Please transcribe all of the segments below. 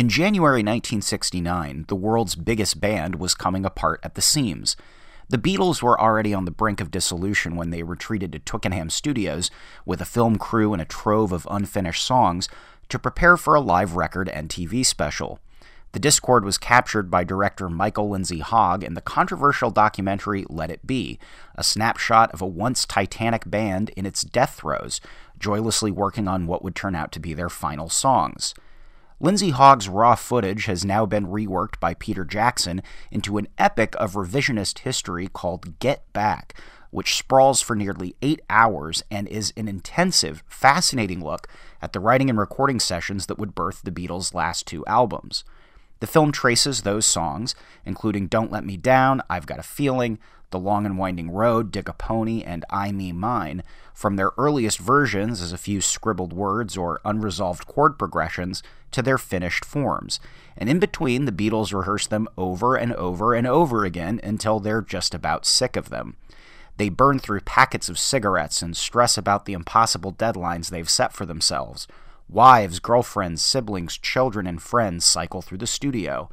In January 1969, the world's biggest band was coming apart at the seams. The Beatles were already on the brink of dissolution when they retreated to Twickenham Studios with a film crew and a trove of unfinished songs to prepare for a live record and TV special. The discord was captured by director Michael Lindsay Hogg in the controversial documentary Let It Be, a snapshot of a once titanic band in its death throes, joylessly working on what would turn out to be their final songs. Lindsay Hogg's raw footage has now been reworked by Peter Jackson into an epic of revisionist history called Get Back, which sprawls for nearly eight hours and is an intensive, fascinating look at the writing and recording sessions that would birth the Beatles' last two albums. The film traces those songs, including Don't Let Me Down, I've Got a Feeling, The Long and Winding Road, Dig a Pony, and I Me Mine, from their earliest versions as a few scribbled words or unresolved chord progressions to their finished forms. And in between, the Beatles rehearse them over and over and over again until they're just about sick of them. They burn through packets of cigarettes and stress about the impossible deadlines they've set for themselves. Wives, girlfriends, siblings, children, and friends cycle through the studio.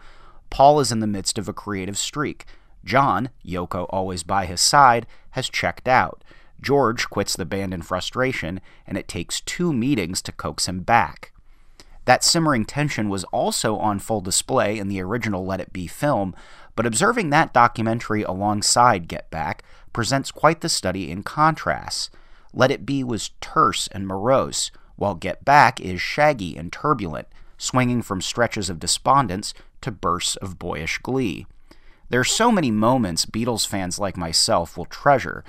Paul is in the midst of a creative streak. John, Yoko always by his side, has checked out. George quits the band in frustration, and it takes two meetings to coax him back. That simmering tension was also on full display in the original Let It Be film, but observing that documentary alongside Get Back presents quite the study in contrasts. Let It Be was terse and morose, while Get Back is shaggy and turbulent, swinging from stretches of despondence to bursts of boyish glee. There are so many moments Beatles fans like myself will treasure.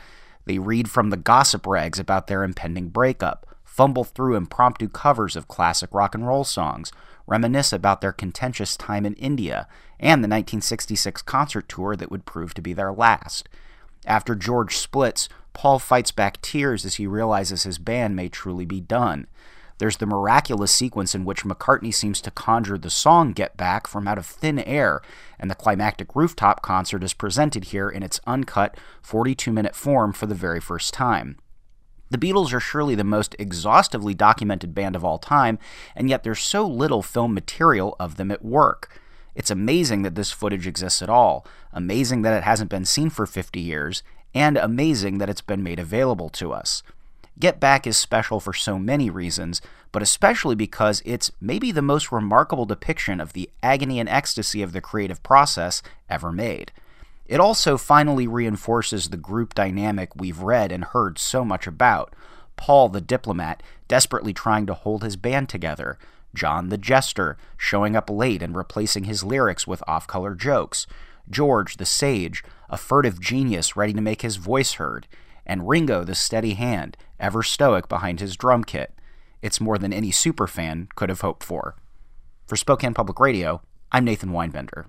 They read from the gossip rags about their impending breakup, fumble through impromptu covers of classic rock and roll songs, reminisce about their contentious time in India, and the 1966 concert tour that would prove to be their last. After George splits, Paul fights back tears as he realizes his band may truly be done. There's the miraculous sequence in which McCartney seems to conjure the song Get Back from out of thin air, and the climactic rooftop concert is presented here in its uncut 42 minute form for the very first time. The Beatles are surely the most exhaustively documented band of all time, and yet there's so little film material of them at work. It's amazing that this footage exists at all, amazing that it hasn't been seen for 50 years, and amazing that it's been made available to us. Get Back is special for so many reasons, but especially because it's maybe the most remarkable depiction of the agony and ecstasy of the creative process ever made. It also finally reinforces the group dynamic we've read and heard so much about. Paul, the diplomat, desperately trying to hold his band together. John, the jester, showing up late and replacing his lyrics with off color jokes. George, the sage, a furtive genius ready to make his voice heard, and Ringo, the steady hand, ever stoic behind his drum kit. It's more than any superfan could have hoped for. For Spokane Public Radio, I'm Nathan Weinbender.